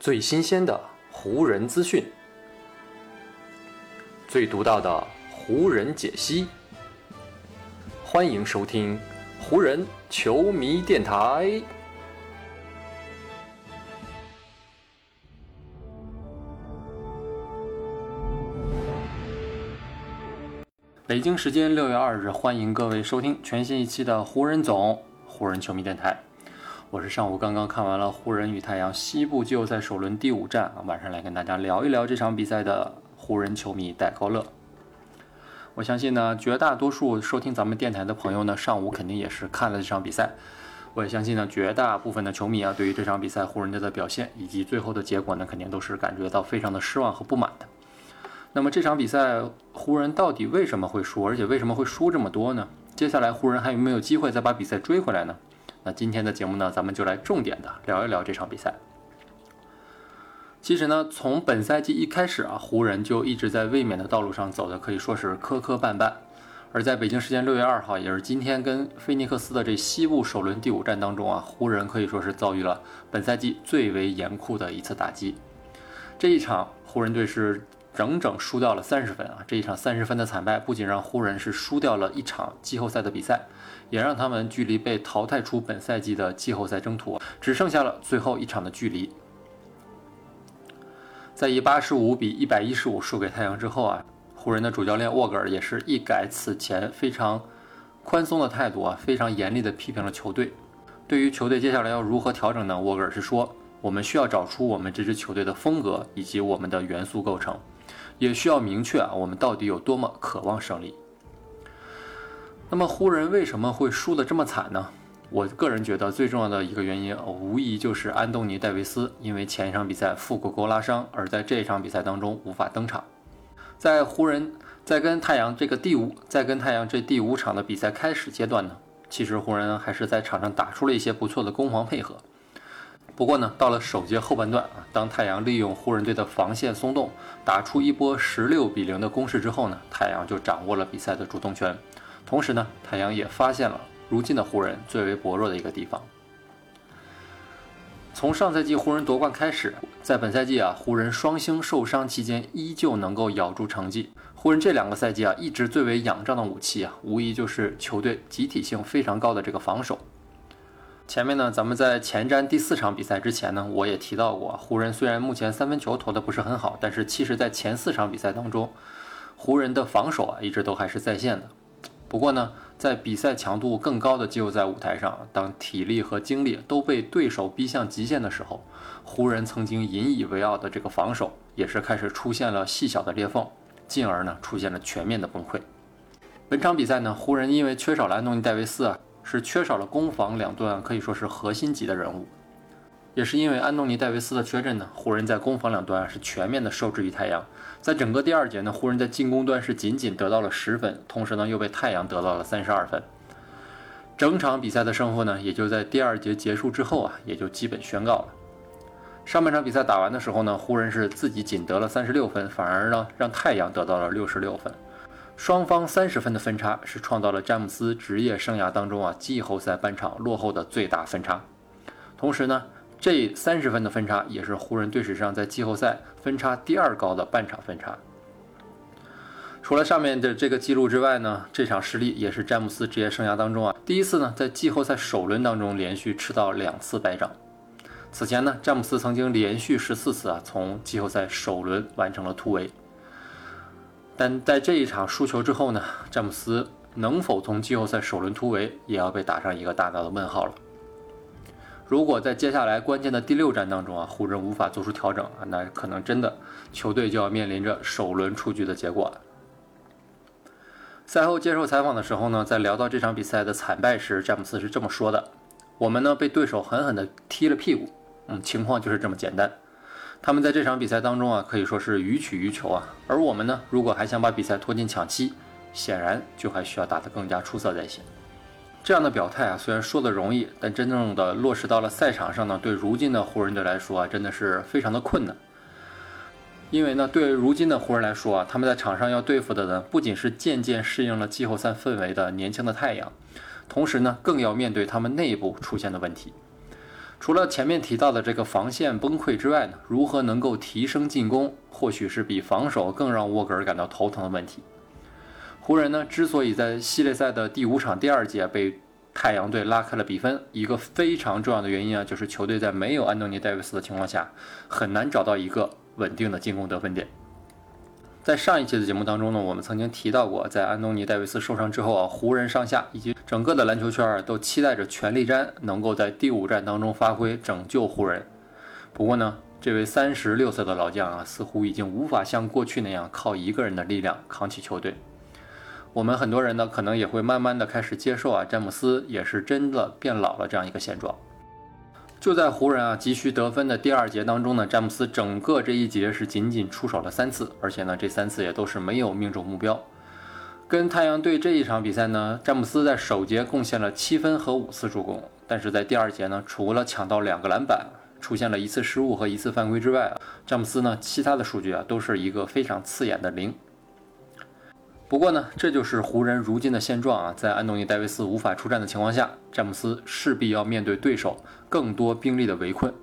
最新鲜的湖人资讯，最独到的湖人解析。欢迎收听湖人球迷电台。北京时间六月二日，欢迎各位收听全新一期的湖人总湖人球迷电台。我是上午刚刚看完了湖人与太阳西部季后赛首轮第五战啊，晚上来跟大家聊一聊这场比赛的湖人球迷戴高乐。我相信呢，绝大多数收听咱们电台的朋友呢，上午肯定也是看了这场比赛。我也相信呢，绝大部分的球迷啊，对于这场比赛湖人队的表现以及最后的结果呢，肯定都是感觉到非常的失望和不满的。那么这场比赛湖人到底为什么会输，而且为什么会输这么多呢？接下来湖人还有没有机会再把比赛追回来呢？那今天的节目呢，咱们就来重点的聊一聊这场比赛。其实呢，从本赛季一开始啊，湖人就一直在卫冕的道路上走的可以说是磕磕绊绊。而在北京时间六月二号，也是今天跟菲尼克斯的这西部首轮第五战当中啊，湖人可以说是遭遇了本赛季最为严酷的一次打击。这一场湖人队是整整输掉了三十分啊！这一场三十分的惨败，不仅让湖人是输掉了一场季后赛的比赛。也让他们距离被淘汰出本赛季的季后赛征途只剩下了最后一场的距离。在以八十五比一百一十五输给太阳之后啊，湖人的主教练沃格尔也是一改此前非常宽松的态度啊，非常严厉的批评了球队。对于球队接下来要如何调整呢？沃格尔是说，我们需要找出我们这支球队的风格以及我们的元素构成，也需要明确啊，我们到底有多么渴望胜利。那么湖人为什么会输得这么惨呢？我个人觉得最重要的一个原因，无疑就是安东尼·戴维斯因为前一场比赛腹股沟拉伤，而在这一场比赛当中无法登场。在湖人，在跟太阳这个第五，在跟太阳这第五场的比赛开始阶段呢，其实湖人还是在场上打出了一些不错的攻防配合。不过呢，到了首节后半段啊，当太阳利用湖人队的防线松动，打出一波十六比零的攻势之后呢，太阳就掌握了比赛的主动权。同时呢，太阳也发现了如今的湖人最为薄弱的一个地方。从上赛季湖人夺冠开始，在本赛季啊，湖人双星受伤期间依旧能够咬住成绩。湖人这两个赛季啊，一直最为仰仗的武器啊，无疑就是球队集体性非常高的这个防守。前面呢，咱们在前瞻第四场比赛之前呢，我也提到过，湖人虽然目前三分球投的不是很好，但是其实在前四场比赛当中，湖人的防守啊，一直都还是在线的。不过呢，在比赛强度更高的季后赛舞台上，当体力和精力都被对手逼向极限的时候，湖人曾经引以为傲的这个防守也是开始出现了细小的裂缝，进而呢出现了全面的崩溃。本场比赛呢，湖人因为缺少了安东尼·戴维斯啊，是缺少了攻防两端可以说是核心级的人物。也是因为安东尼·戴维斯的缺阵呢，湖人在攻防两端是全面的受制于太阳。在整个第二节呢，湖人在进攻端是仅仅得到了十分，同时呢又被太阳得到了三十二分。整场比赛的胜负呢，也就在第二节结束之后啊，也就基本宣告了。上半场比赛打完的时候呢，湖人是自己仅得了三十六分，反而呢让太阳得到了六十六分，双方三十分的分差是创造了詹姆斯职业生涯当中啊季后赛半场落后的最大分差。同时呢。这三十分的分差也是湖人队史上在季后赛分差第二高的半场分差。除了上面的这个记录之外呢，这场失利也是詹姆斯职业生涯当中啊第一次呢在季后赛首轮当中连续吃到两次败仗。此前呢，詹姆斯曾经连续十四次啊从季后赛首轮完成了突围。但在这一场输球之后呢，詹姆斯能否从季后赛首轮突围，也要被打上一个大大的问号了。如果在接下来关键的第六战当中啊，湖人无法做出调整啊，那可能真的球队就要面临着首轮出局的结果了。赛后接受采访的时候呢，在聊到这场比赛的惨败时，詹姆斯是这么说的：“我们呢被对手狠狠地踢了屁股，嗯，情况就是这么简单。他们在这场比赛当中啊，可以说是予取予求啊，而我们呢，如果还想把比赛拖进抢七，显然就还需要打得更加出色才行。”这样的表态啊，虽然说的容易，但真正的落实到了赛场上呢，对如今的湖人队来说啊，真的是非常的困难。因为呢，对如今的湖人来说啊，他们在场上要对付的呢，不仅是渐渐适应了季后赛氛围的年轻的太阳，同时呢，更要面对他们内部出现的问题。除了前面提到的这个防线崩溃之外呢，如何能够提升进攻，或许是比防守更让沃格尔感到头疼的问题。湖人呢，之所以在系列赛的第五场第二节被太阳队拉开了比分，一个非常重要的原因啊，就是球队在没有安东尼·戴维斯的情况下，很难找到一个稳定的进攻得分点。在上一期的节目当中呢，我们曾经提到过，在安东尼·戴维斯受伤之后啊，湖人上下以及整个的篮球圈都期待着全力詹能够在第五战当中发挥，拯救湖人。不过呢，这位三十六岁的老将啊，似乎已经无法像过去那样靠一个人的力量扛起球队。我们很多人呢，可能也会慢慢的开始接受啊，詹姆斯也是真的变老了这样一个现状。就在湖人啊急需得分的第二节当中呢，詹姆斯整个这一节是仅仅出手了三次，而且呢这三次也都是没有命中目标。跟太阳队这一场比赛呢，詹姆斯在首节贡献了七分和五次助攻，但是在第二节呢，除了抢到两个篮板，出现了一次失误和一次犯规之外，詹姆斯呢其他的数据啊都是一个非常刺眼的零。不过呢，这就是湖人如今的现状啊！在安东尼·戴维斯无法出战的情况下，詹姆斯势必要面对对手更多兵力的围困。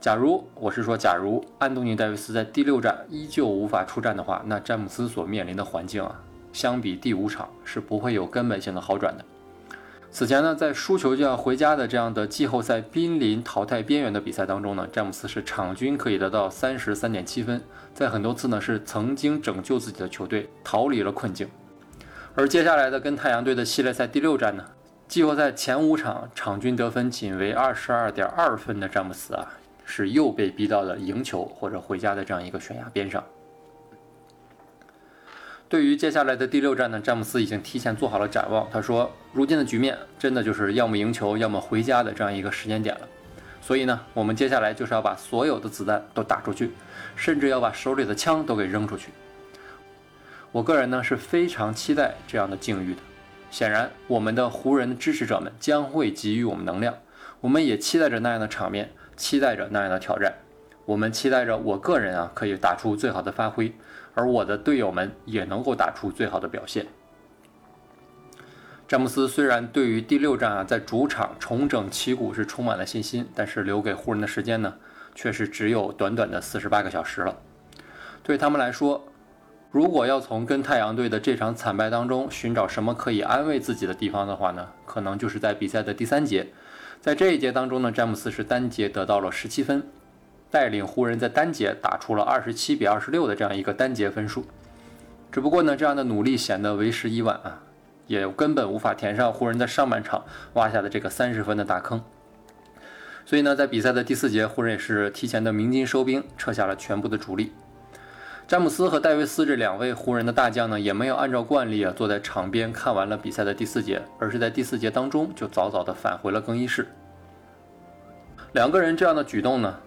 假如我是说，假如安东尼·戴维斯在第六战依旧无法出战的话，那詹姆斯所面临的环境啊，相比第五场是不会有根本性的好转的。此前呢，在输球就要回家的这样的季后赛濒临淘汰边缘的比赛当中呢，詹姆斯是场均可以得到三十三点七分，在很多次呢是曾经拯救自己的球队逃离了困境。而接下来的跟太阳队的系列赛第六战呢，季后赛前五场场均得分仅为二十二点二分的詹姆斯啊，是又被逼到了赢球或者回家的这样一个悬崖边上。对于接下来的第六战呢，詹姆斯已经提前做好了展望。他说：“如今的局面真的就是要么赢球，要么回家的这样一个时间点了。所以呢，我们接下来就是要把所有的子弹都打出去，甚至要把手里的枪都给扔出去。我个人呢是非常期待这样的境遇的。显然，我们的湖人的支持者们将会给予我们能量，我们也期待着那样的场面，期待着那样的挑战。我们期待着我个人啊可以打出最好的发挥。”而我的队友们也能够打出最好的表现。詹姆斯虽然对于第六战啊在主场重整旗鼓是充满了信心，但是留给湖人的时间呢，却是只有短短的四十八个小时了。对他们来说，如果要从跟太阳队的这场惨败当中寻找什么可以安慰自己的地方的话呢，可能就是在比赛的第三节。在这一节当中呢，詹姆斯是单节得到了十七分。带领湖人，在单节打出了二十七比二十六的这样一个单节分数，只不过呢，这样的努力显得为时已晚啊，也根本无法填上湖人在上半场挖下的这个三十分的大坑。所以呢，在比赛的第四节，湖人也是提前的鸣金收兵，撤下了全部的主力。詹姆斯和戴维斯这两位湖人的大将呢，也没有按照惯例啊坐在场边看完了比赛的第四节，而是在第四节当中就早早的返回了更衣室。两个人这样的举动呢？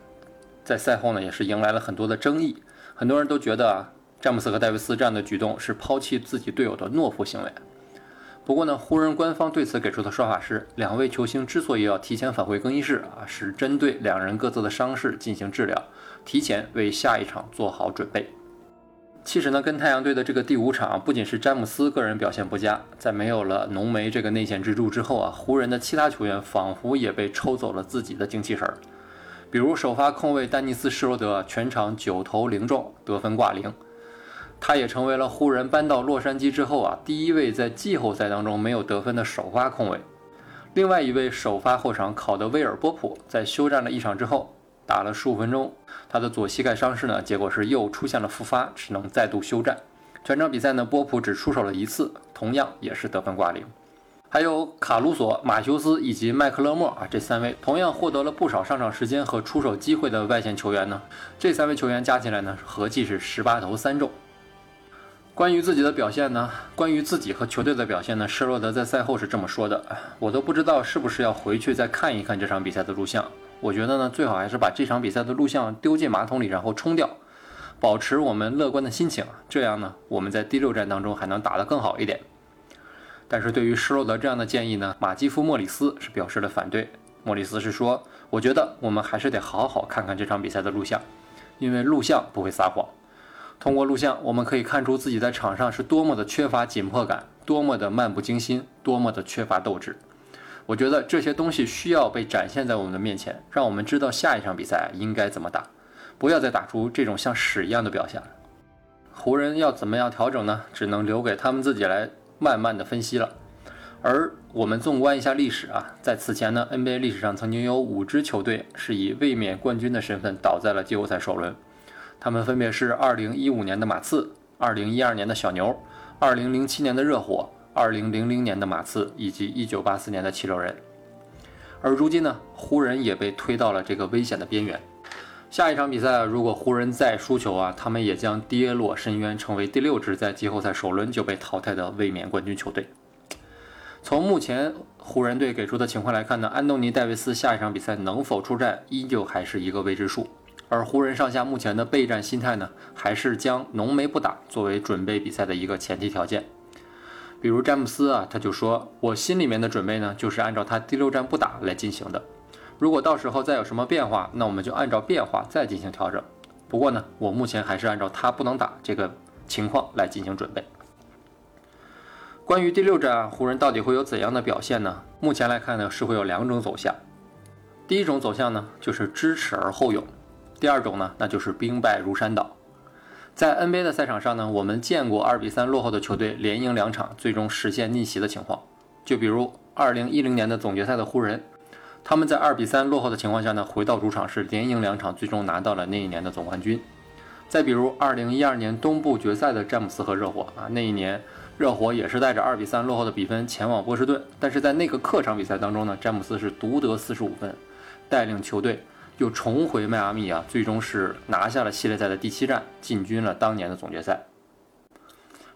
在赛后呢，也是迎来了很多的争议。很多人都觉得啊，詹姆斯和戴维斯这样的举动是抛弃自己队友的懦夫行为。不过呢，湖人官方对此给出的说法是，两位球星之所以要提前返回更衣室啊，是针对两人各自的伤势进行治疗，提前为下一场做好准备。其实呢，跟太阳队的这个第五场，不仅是詹姆斯个人表现不佳，在没有了浓眉这个内线支柱之后啊，湖人的其他球员仿佛也被抽走了自己的精气神儿。比如首发控卫丹尼斯·施罗德全场九投零中，得分挂零，他也成为了湖人搬到洛杉矶之后啊第一位在季后赛当中没有得分的首发控卫。另外一位首发后场考德威尔·波普在休战了一场之后，打了十五分钟，他的左膝盖伤势呢，结果是又出现了复发，只能再度休战。全场比赛呢，波普只出手了一次，同样也是得分挂零。还有卡鲁索、马修斯以及麦克勒莫啊，这三位同样获得了不少上场时间和出手机会的外线球员呢。这三位球员加起来呢，合计是十八投三中。关于自己的表现呢，关于自己和球队的表现呢，施罗德在赛后是这么说的：“我都不知道是不是要回去再看一看这场比赛的录像。我觉得呢，最好还是把这场比赛的录像丢进马桶里，然后冲掉，保持我们乐观的心情。这样呢，我们在第六战当中还能打得更好一点。”但是对于施罗德这样的建议呢，马基夫·莫里斯是表示了反对。莫里斯是说：“我觉得我们还是得好好看看这场比赛的录像，因为录像不会撒谎。通过录像，我们可以看出自己在场上是多么的缺乏紧迫感，多么的漫不经心，多么的缺乏斗志。我觉得这些东西需要被展现在我们的面前，让我们知道下一场比赛应该怎么打，不要再打出这种像屎一样的表现了。湖人要怎么样调整呢？只能留给他们自己来慢慢的分析了。而我们纵观一下历史啊，在此前呢，NBA 历史上曾经有五支球队是以卫冕冠军的身份倒在了季后赛首轮，他们分别是2015年的马刺、2012年的小牛、2007年的热火、2000年的马刺以及1984年的七六人。而如今呢，湖人也被推到了这个危险的边缘。下一场比赛，如果湖人再输球啊，他们也将跌落深渊，成为第六支在季后赛首轮就被淘汰的卫冕冠军球队。从目前湖人队给出的情况来看呢，安东尼·戴维斯下一场比赛能否出战，依旧还是一个未知数。而湖人上下目前的备战心态呢，还是将浓眉不打作为准备比赛的一个前提条件。比如詹姆斯啊，他就说：“我心里面的准备呢，就是按照他第六战不打来进行的。如果到时候再有什么变化，那我们就按照变化再进行调整。不过呢，我目前还是按照他不能打这个情况来进行准备。”关于第六战湖人到底会有怎样的表现呢？目前来看呢，是会有两种走向。第一种走向呢，就是知耻而后勇；第二种呢，那就是兵败如山倒。在 NBA 的赛场上呢，我们见过二比三落后的球队连赢两场，最终实现逆袭的情况。就比如2010年的总决赛的湖人，他们在二比三落后的情况下呢，回到主场是连赢两场，最终拿到了那一年的总冠军。再比如2012年东部决赛的詹姆斯和热火啊，那一年。热火也是带着二比三落后的比分前往波士顿，但是在那个客场比赛当中呢，詹姆斯是独得四十五分，带领球队又重回迈阿密啊，最终是拿下了系列赛的第七战，进军了当年的总决赛。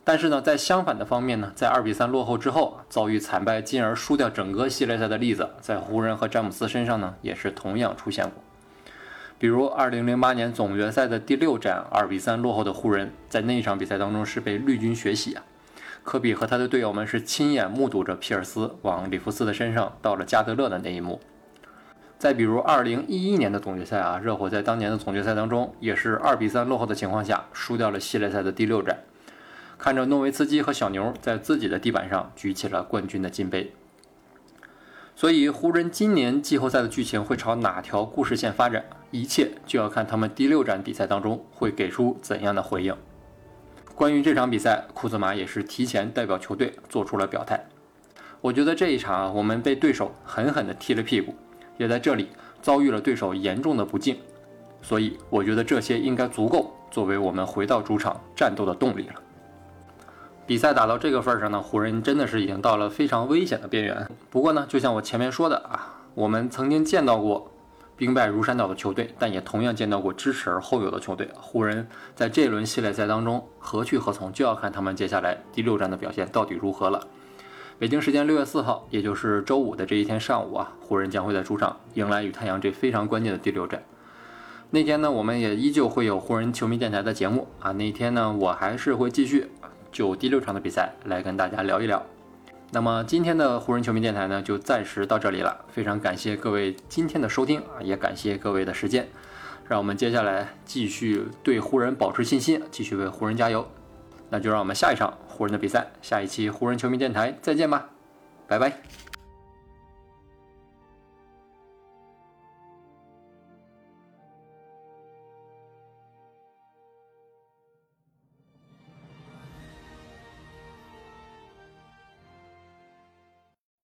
但是呢，在相反的方面呢，在二比三落后之后遭遇惨败，进而输掉整个系列赛的例子，在湖人和詹姆斯身上呢，也是同样出现过。比如二零零八年总决赛的第六战二比三落后的湖人，在那一场比赛当中是被绿军血洗啊。科比和他的队友们是亲眼目睹着皮尔斯往里弗斯的身上倒了加德勒的那一幕。再比如2011年的总决赛啊，热火在当年的总决赛当中也是二比三落后的情况下输掉了系列赛的第六战，看着诺维茨基和小牛在自己的地板上举起了冠军的金杯。所以湖人今年季后赛的剧情会朝哪条故事线发展，一切就要看他们第六战比赛当中会给出怎样的回应。关于这场比赛，库兹马也是提前代表球队做出了表态。我觉得这一场啊我们被对手狠狠地踢了屁股，也在这里遭遇了对手严重的不敬，所以我觉得这些应该足够作为我们回到主场战斗的动力了。比赛打到这个份上呢，湖人真的是已经到了非常危险的边缘。不过呢，就像我前面说的啊，我们曾经见到过。兵败如山倒的球队，但也同样见到过知耻而后勇的球队。湖人在这轮系列赛当中何去何从，就要看他们接下来第六战的表现到底如何了。北京时间六月四号，也就是周五的这一天上午啊，湖人将会在主场迎来与太阳这非常关键的第六战。那天呢，我们也依旧会有湖人球迷电台的节目啊。那天呢，我还是会继续就第六场的比赛来跟大家聊一聊。那么今天的湖人球迷电台呢，就暂时到这里了。非常感谢各位今天的收听啊，也感谢各位的时间。让我们接下来继续对湖人保持信心，继续为湖人加油。那就让我们下一场湖人的比赛，下一期湖人球迷电台再见吧，拜拜。